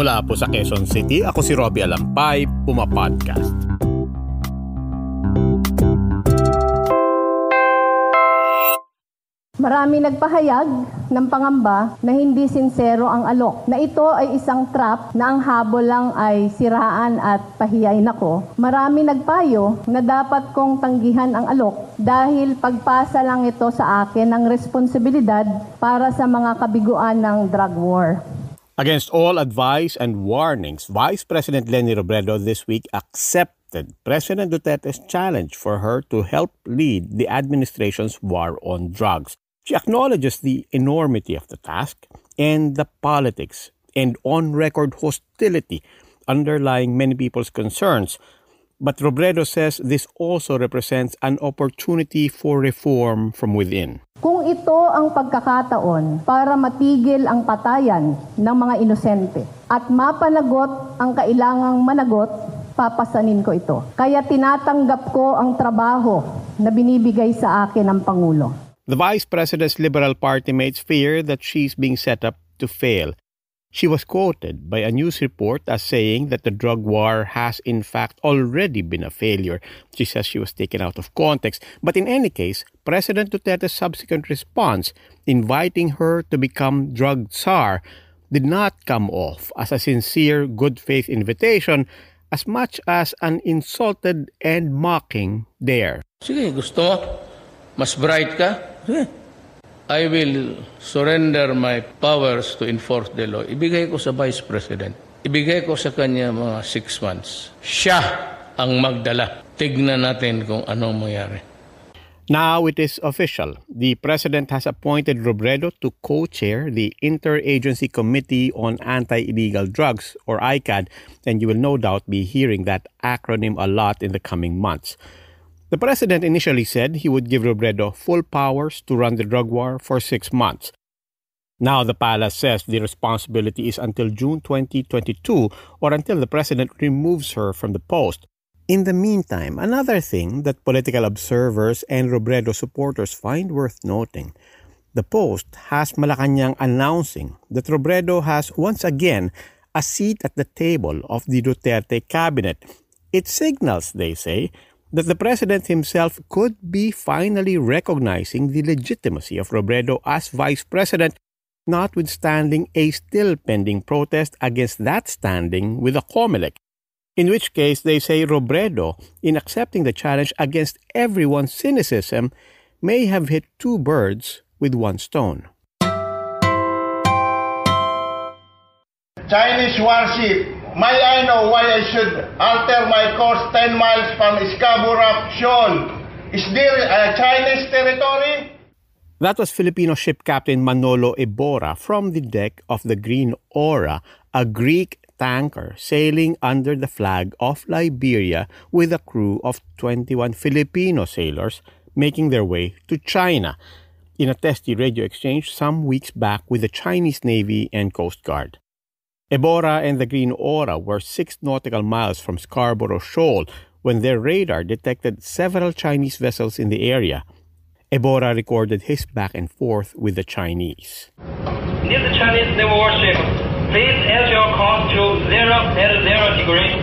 Mula po sa Quezon City, ako si Robbie Alampay, Puma Podcast. Marami nagpahayag ng pangamba na hindi sincero ang alok, na ito ay isang trap na ang habol lang ay siraan at pahiyain ako. Marami nagpayo na dapat kong tanggihan ang alok dahil pagpasa lang ito sa akin ng responsibilidad para sa mga kabiguan ng drug war. Against all advice and warnings, Vice President Leni Robredo this week accepted President Duterte's challenge for her to help lead the administration's war on drugs. She acknowledges the enormity of the task and the politics and on record hostility underlying many people's concerns. But Robredo says this also represents an opportunity for reform from within. Kung ito ang pagkakataon para matigil ang patayan ng mga inosente at mapanagot ang kailangang managot, papasanin ko ito. Kaya tinatanggap ko ang trabaho na binibigay sa akin ng Pangulo. The Vice President's Liberal Party mates fear that she's being set up to fail. She was quoted by a news report as saying that the drug war has in fact already been a failure. She says she was taken out of context. But in any case, President Duterte's subsequent response, inviting her to become drug czar, did not come off as a sincere good faith invitation as much as an insulted and mocking dare. Sige, gusto mo? Mas bright ka? Sige. I will surrender my powers to enforce the law. Ibigay ko sa Vice President. Ibigay ko sa kanya mga six months. Siya ang magdala. Tignan natin kung anong mangyari. Now it is official. The President has appointed Robredo to co-chair the Interagency Committee on Anti-Illegal Drugs, or ICAD, and you will no doubt be hearing that acronym a lot in the coming months. The president initially said he would give Robredo full powers to run the drug war for six months. Now the palace says the responsibility is until June 2022 or until the president removes her from the post. In the meantime, another thing that political observers and Robredo supporters find worth noting the Post has Malacanang announcing that Robredo has once again a seat at the table of the Duterte cabinet. It signals, they say, that the president himself could be finally recognizing the legitimacy of Robredo as vice president, notwithstanding a still pending protest against that standing with the COMELEC. In which case, they say Robredo, in accepting the challenge against everyone's cynicism, may have hit two birds with one stone. Chinese warship May I know why I should alter my course 10 miles from Scarborough Shoal? Is there a Chinese territory? That was Filipino ship captain Manolo Ebora from the deck of the Green Aura, a Greek tanker sailing under the flag of Liberia with a crew of 21 Filipino sailors making their way to China in a testy radio exchange some weeks back with the Chinese Navy and Coast Guard. Ebora and the Green Aura were six nautical miles from Scarborough Shoal when their radar detected several Chinese vessels in the area. Ebora recorded his back and forth with the Chinese. This the Chinese naval warship. Please edge your course to zero at zero degree.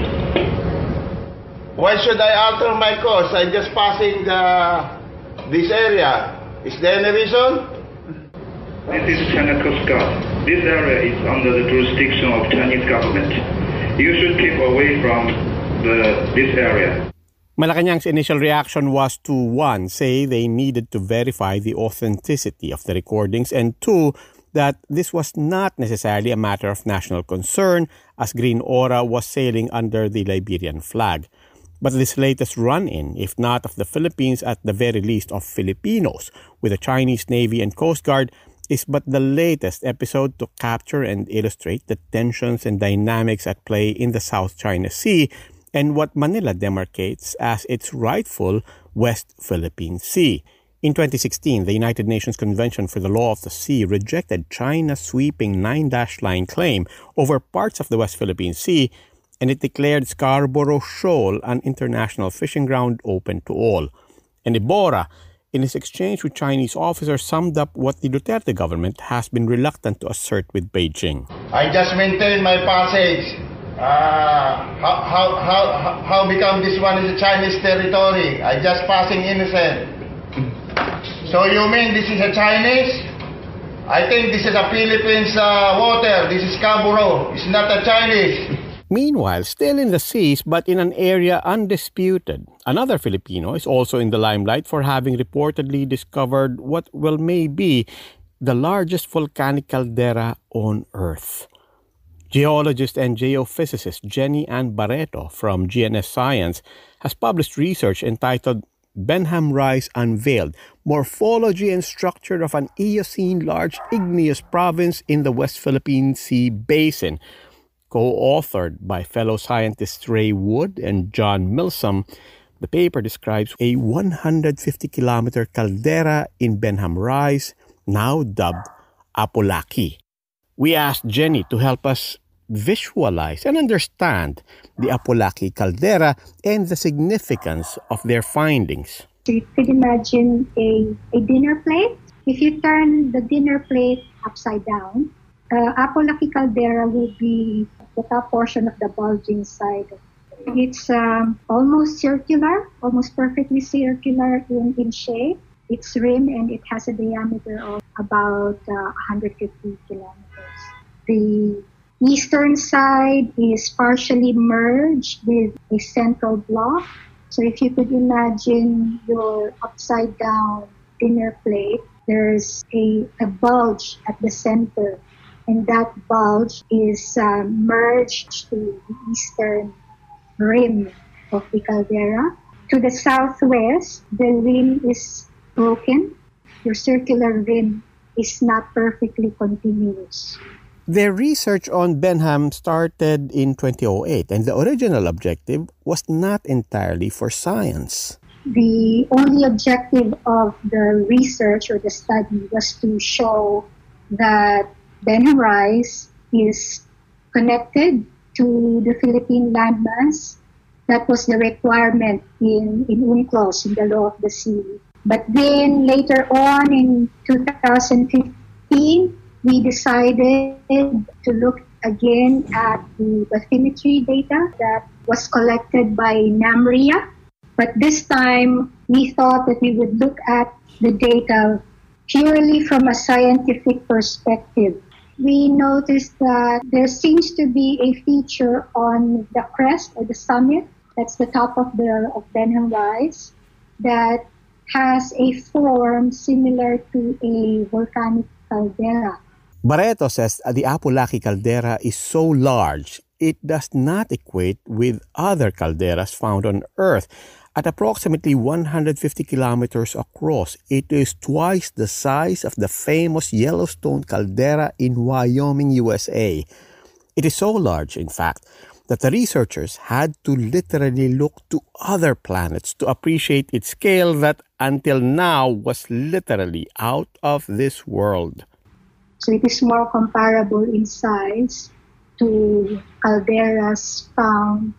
Why should I alter my course? I'm just passing the, this area. Is there any reason? This is China Coast Guard. This area is under the jurisdiction of Chinese government. You should keep away from the, this area. Malacanang's initial reaction was to one, say they needed to verify the authenticity of the recordings, and two, that this was not necessarily a matter of national concern, as Green Aura was sailing under the Liberian flag. But this latest run in, if not of the Philippines, at the very least of Filipinos, with the Chinese Navy and Coast Guard, is but the latest episode to capture and illustrate the tensions and dynamics at play in the South China Sea and what Manila demarcates as its rightful West Philippine Sea. In 2016, the United Nations Convention for the Law of the Sea rejected China's sweeping nine dash line claim over parts of the West Philippine Sea, and it declared Scarborough Shoal an international fishing ground open to all. And Ebora, in his exchange with Chinese officers, summed up what the Duterte government has been reluctant to assert with Beijing. I just maintain my passage. Uh, how, how, how, how become this one is a Chinese territory? I just passing innocent. So you mean this is a Chinese? I think this is a Philippines uh, water. This is Scarborough. It's not a Chinese. Meanwhile, still in the seas but in an area undisputed, another Filipino is also in the limelight for having reportedly discovered what well may be the largest volcanic caldera on Earth. Geologist and geophysicist Jenny Ann Barretto from GNS Science has published research entitled Benham Rise Unveiled Morphology and Structure of an Eocene Large Igneous Province in the West Philippine Sea Basin. Co authored by fellow scientists Ray Wood and John Milsom, the paper describes a 150 kilometer caldera in Benham Rise, now dubbed Apolaki. We asked Jenny to help us visualize and understand the Apolaki caldera and the significance of their findings. So you could imagine a, a dinner plate. If you turn the dinner plate upside down, uh, Apolaki caldera will be the top portion of the bulging side. It's um, almost circular, almost perfectly circular in, in shape. It's rim and it has a diameter of about uh, 150 kilometers. The eastern side is partially merged with a central block. So if you could imagine your upside down dinner plate, there's a, a bulge at the center, and that bulge is uh, merged to the eastern rim of the caldera. To the southwest, the rim is broken. Your circular rim is not perfectly continuous. Their research on Benham started in 2008, and the original objective was not entirely for science. The only objective of the research or the study was to show that Benham Rise is connected to the Philippine landmass. That was the requirement in, in UNCLOS, in the law of the sea. But then later on in 2015, we decided to look again at the bathymetry data that was collected by NAMRIA. But this time, we thought that we would look at the data purely from a scientific perspective. We noticed that there seems to be a feature on the crest or the summit, that's the top of the of Benham Rise, that has a form similar to a volcanic caldera. Barretto says uh, the Apolaki caldera is so large it does not equate with other calderas found on Earth. At approximately 150 kilometers across, it is twice the size of the famous Yellowstone caldera in Wyoming, USA. It is so large, in fact, that the researchers had to literally look to other planets to appreciate its scale that until now was literally out of this world. So it is more comparable in size to calderas found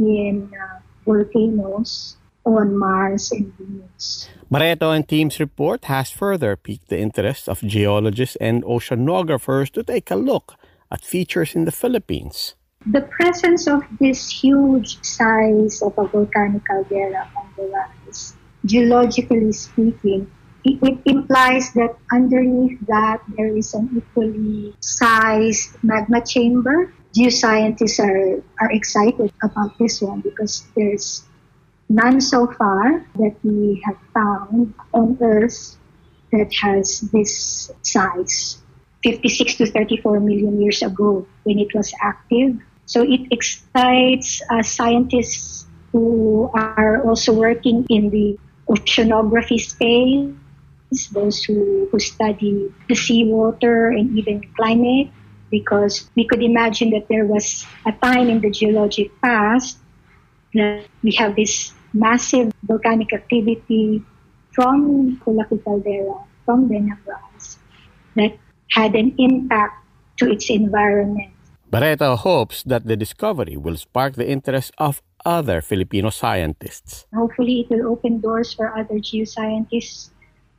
in uh, volcanoes on Mars and Venus. Barretto and team's report has further piqued the interest of geologists and oceanographers to take a look at features in the Philippines. The presence of this huge size of a volcanic caldera on the rise, geologically speaking, it, it, implies that underneath that there is an equally sized magma chamber. Geoscientists are, are excited about this one because there's none so far that we have found on Earth that has this size. 56 to 34 million years ago when it was active. So it excites uh, scientists who are also working in the oceanography space, those who, who study the seawater and even climate, because we could imagine that there was a time in the geologic past that we have this massive volcanic activity from Apolaki Caldera, from Benham Rise, that had an impact to its environment. Barretto hopes that the discovery will spark the interest of other Filipino scientists. Hopefully, it will open doors for other geoscientists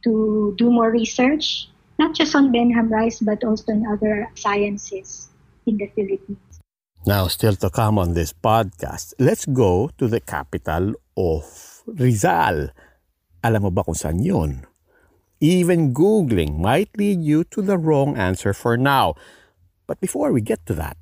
to do more research, not just on Benham Rise, but also in other sciences in the Philippines. Now, still to come on this podcast, let's go to the capital of Rizal. Alam mo ba kung saan yun? Even Googling might lead you to the wrong answer for now. But before we get to that,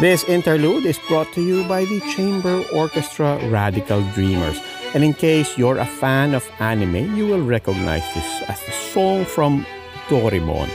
this interlude is brought to you by the Chamber Orchestra Radical Dreamers. And in case you're a fan of anime, you will recognize this as the song from Doraemon.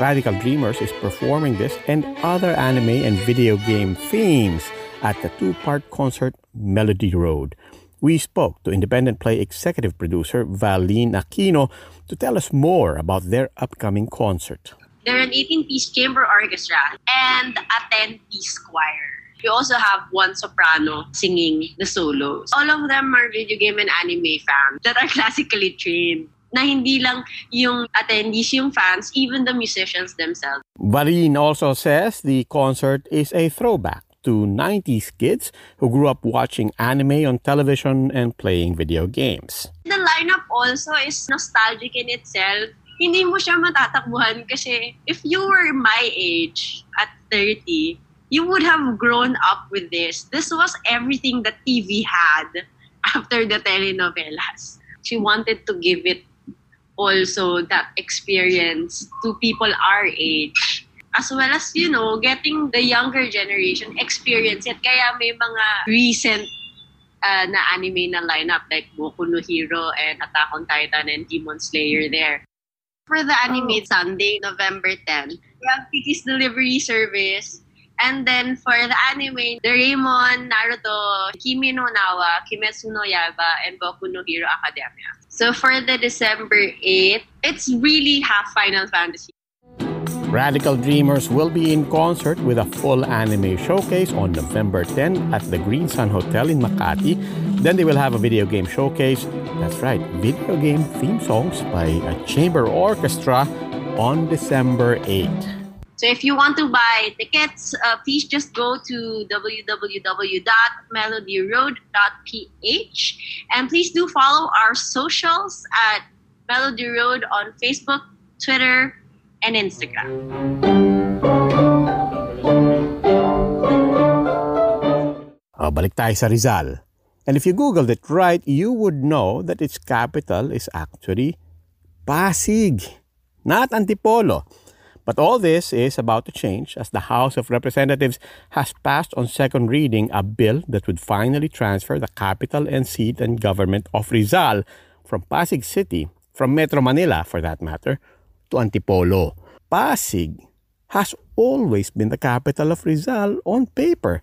Radical Dreamers is performing this and other anime and video game themes at the two part concert Melody Road. We spoke to independent play executive producer Valine Aquino to tell us more about their upcoming concert. They're an 18 piece chamber orchestra and a 10 piece choir. We also have one soprano singing the solos. All of them are video game and anime fans that are classically trained. Na hindi lang yung attendees yung fans, even the musicians themselves. Valine also says the concert is a throwback to 90s kids who grew up watching anime on television and playing video games. The lineup also is nostalgic in itself. Hindi mo siya matatakbuhan kasi if you were my age at 30, you would have grown up with this. This was everything that TV had after the telenovelas. She wanted to give it also that experience to people our age as well as, you know, getting the younger generation experience it. Kaya may mga recent uh, na anime na lineup like Boku no Hero and Attack on Titan and Demon Slayer there. For the anime Oh. Sunday, November 10, we have Kiki's Delivery Service. And then for the anime, Doraemon, Naruto, Kimi no Na wa, Kimetsu no Yaiba, and Boku no Hero Academia. So for the December 8, it's really half Final Fantasy. Radical Dreamers will be in concert with a full anime showcase on November 10 at the Green Sun Hotel in Makati. Then they will have a video game showcase. That's right, video game theme songs by a chamber orchestra on December 8. So if you want to buy tickets, uh, please just go to www.melodyroad.ph and please do follow our socials at Melody Road on Facebook, Twitter, and Instagram. Oh, balik tayo sa Rizal. And if you Googled it right, you would know that its capital is actually Pasig, not Antipolo. But all this is about to change as the House of Representatives has passed on second reading a bill that would finally transfer the capital and seat and government of Rizal from Pasig City, from Metro Manila for that matter, to Antipolo. Pasig has always been the capital of Rizal on paper.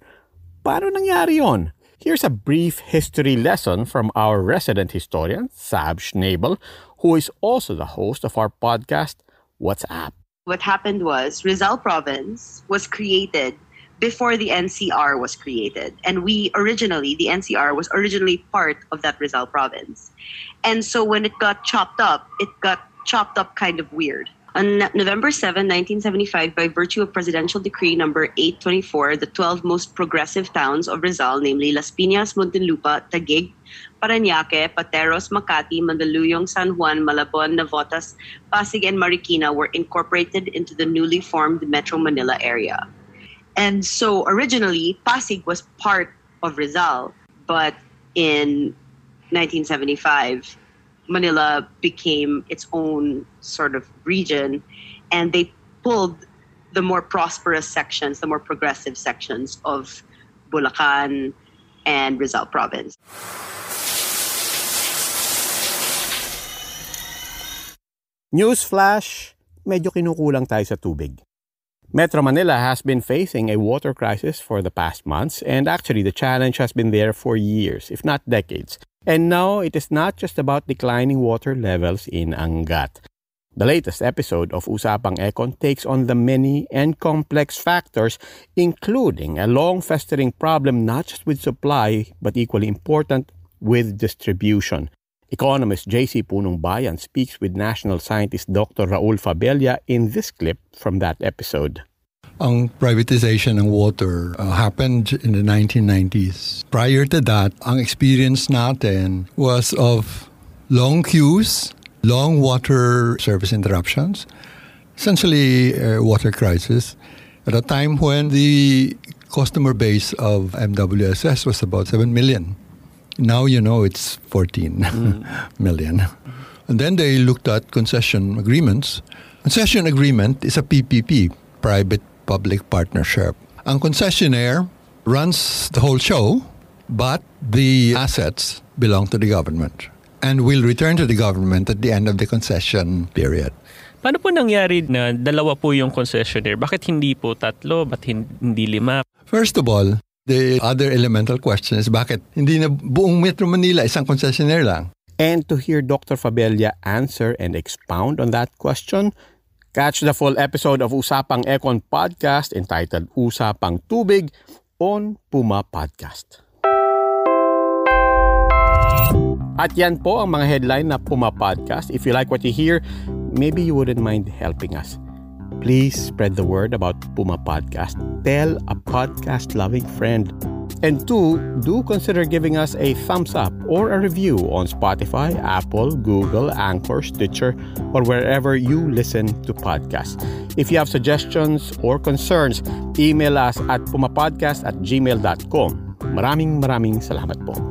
Paano nangyari yon? Here's a brief history lesson from our resident historian, Sab Schnabel, who is also the host of our podcast, What's Up? What happened was Rizal province was created before the NCR was created. And we originally, the NCR was originally part of that Rizal province. And so when it got chopped up, it got chopped up kind of weird. On November 7, 1975, by virtue of Presidential Decree number 824, the 12 most progressive towns of Rizal, namely Las Piñas, Muntinlupa, Taguig, Parañaque, Pateros, Makati, Mandaluyong, San Juan, Malabon, Navotas, Pasig, and Marikina were incorporated into the newly formed Metro Manila area. And so originally, Pasig was part of Rizal, but in 1975, Manila became its own sort of region, and they pulled the more prosperous sections, the more progressive sections of Bulacan and Rizal province. Newsflash, medyo kinukulang tayo sa tubig. Metro Manila has been facing a water crisis for the past months, and actually the challenge has been there for years, if not decades. And now it is not just about declining water levels in Angat. The latest episode of Usapang Econ takes on the many and complex factors, including a long festering problem not just with supply, but equally important, with distribution. Economist J.C. Punongbayan speaks with national scientist Dr. Raul Fabella in this clip from that episode. Ang privatization ng water uh, happened in the 1990s. Prior to that, ang experience natin was of long queues, long water service interruptions, essentially a water crisis at a time when the customer base of MWSS was about 7 million. Now you know it's 14 mm. million. And then they looked at concession agreements. Concession agreement is a PPP, private public partnership. Ang concessionaire runs the whole show, but the assets belong to the government and will return to the government at the end of the concession period. Paano po nangyari na dalawa po yung concessionaire? Bakit hindi po tatlo? Ba't hindi lima? First of all, The other elemental question is bakit hindi na buong Metro Manila isang concessionaire lang? And to hear Dr. Fabella answer and expound on that question, catch the full episode of Usapang Econ podcast entitled Usapang Tubig on Puma Podcast. At yan po ang mga headline na Puma Podcast. If you like what you hear, maybe you wouldn't mind helping us. Please spread the word about Puma Podcast. Tell a podcast loving friend. And two, do consider giving us a thumbs up or a review on Spotify, Apple, Google, Anchor, Stitcher, or wherever you listen to podcasts. If you have suggestions or concerns, email us at pumapodcast at gmail.com. Maraming maraming salamat po.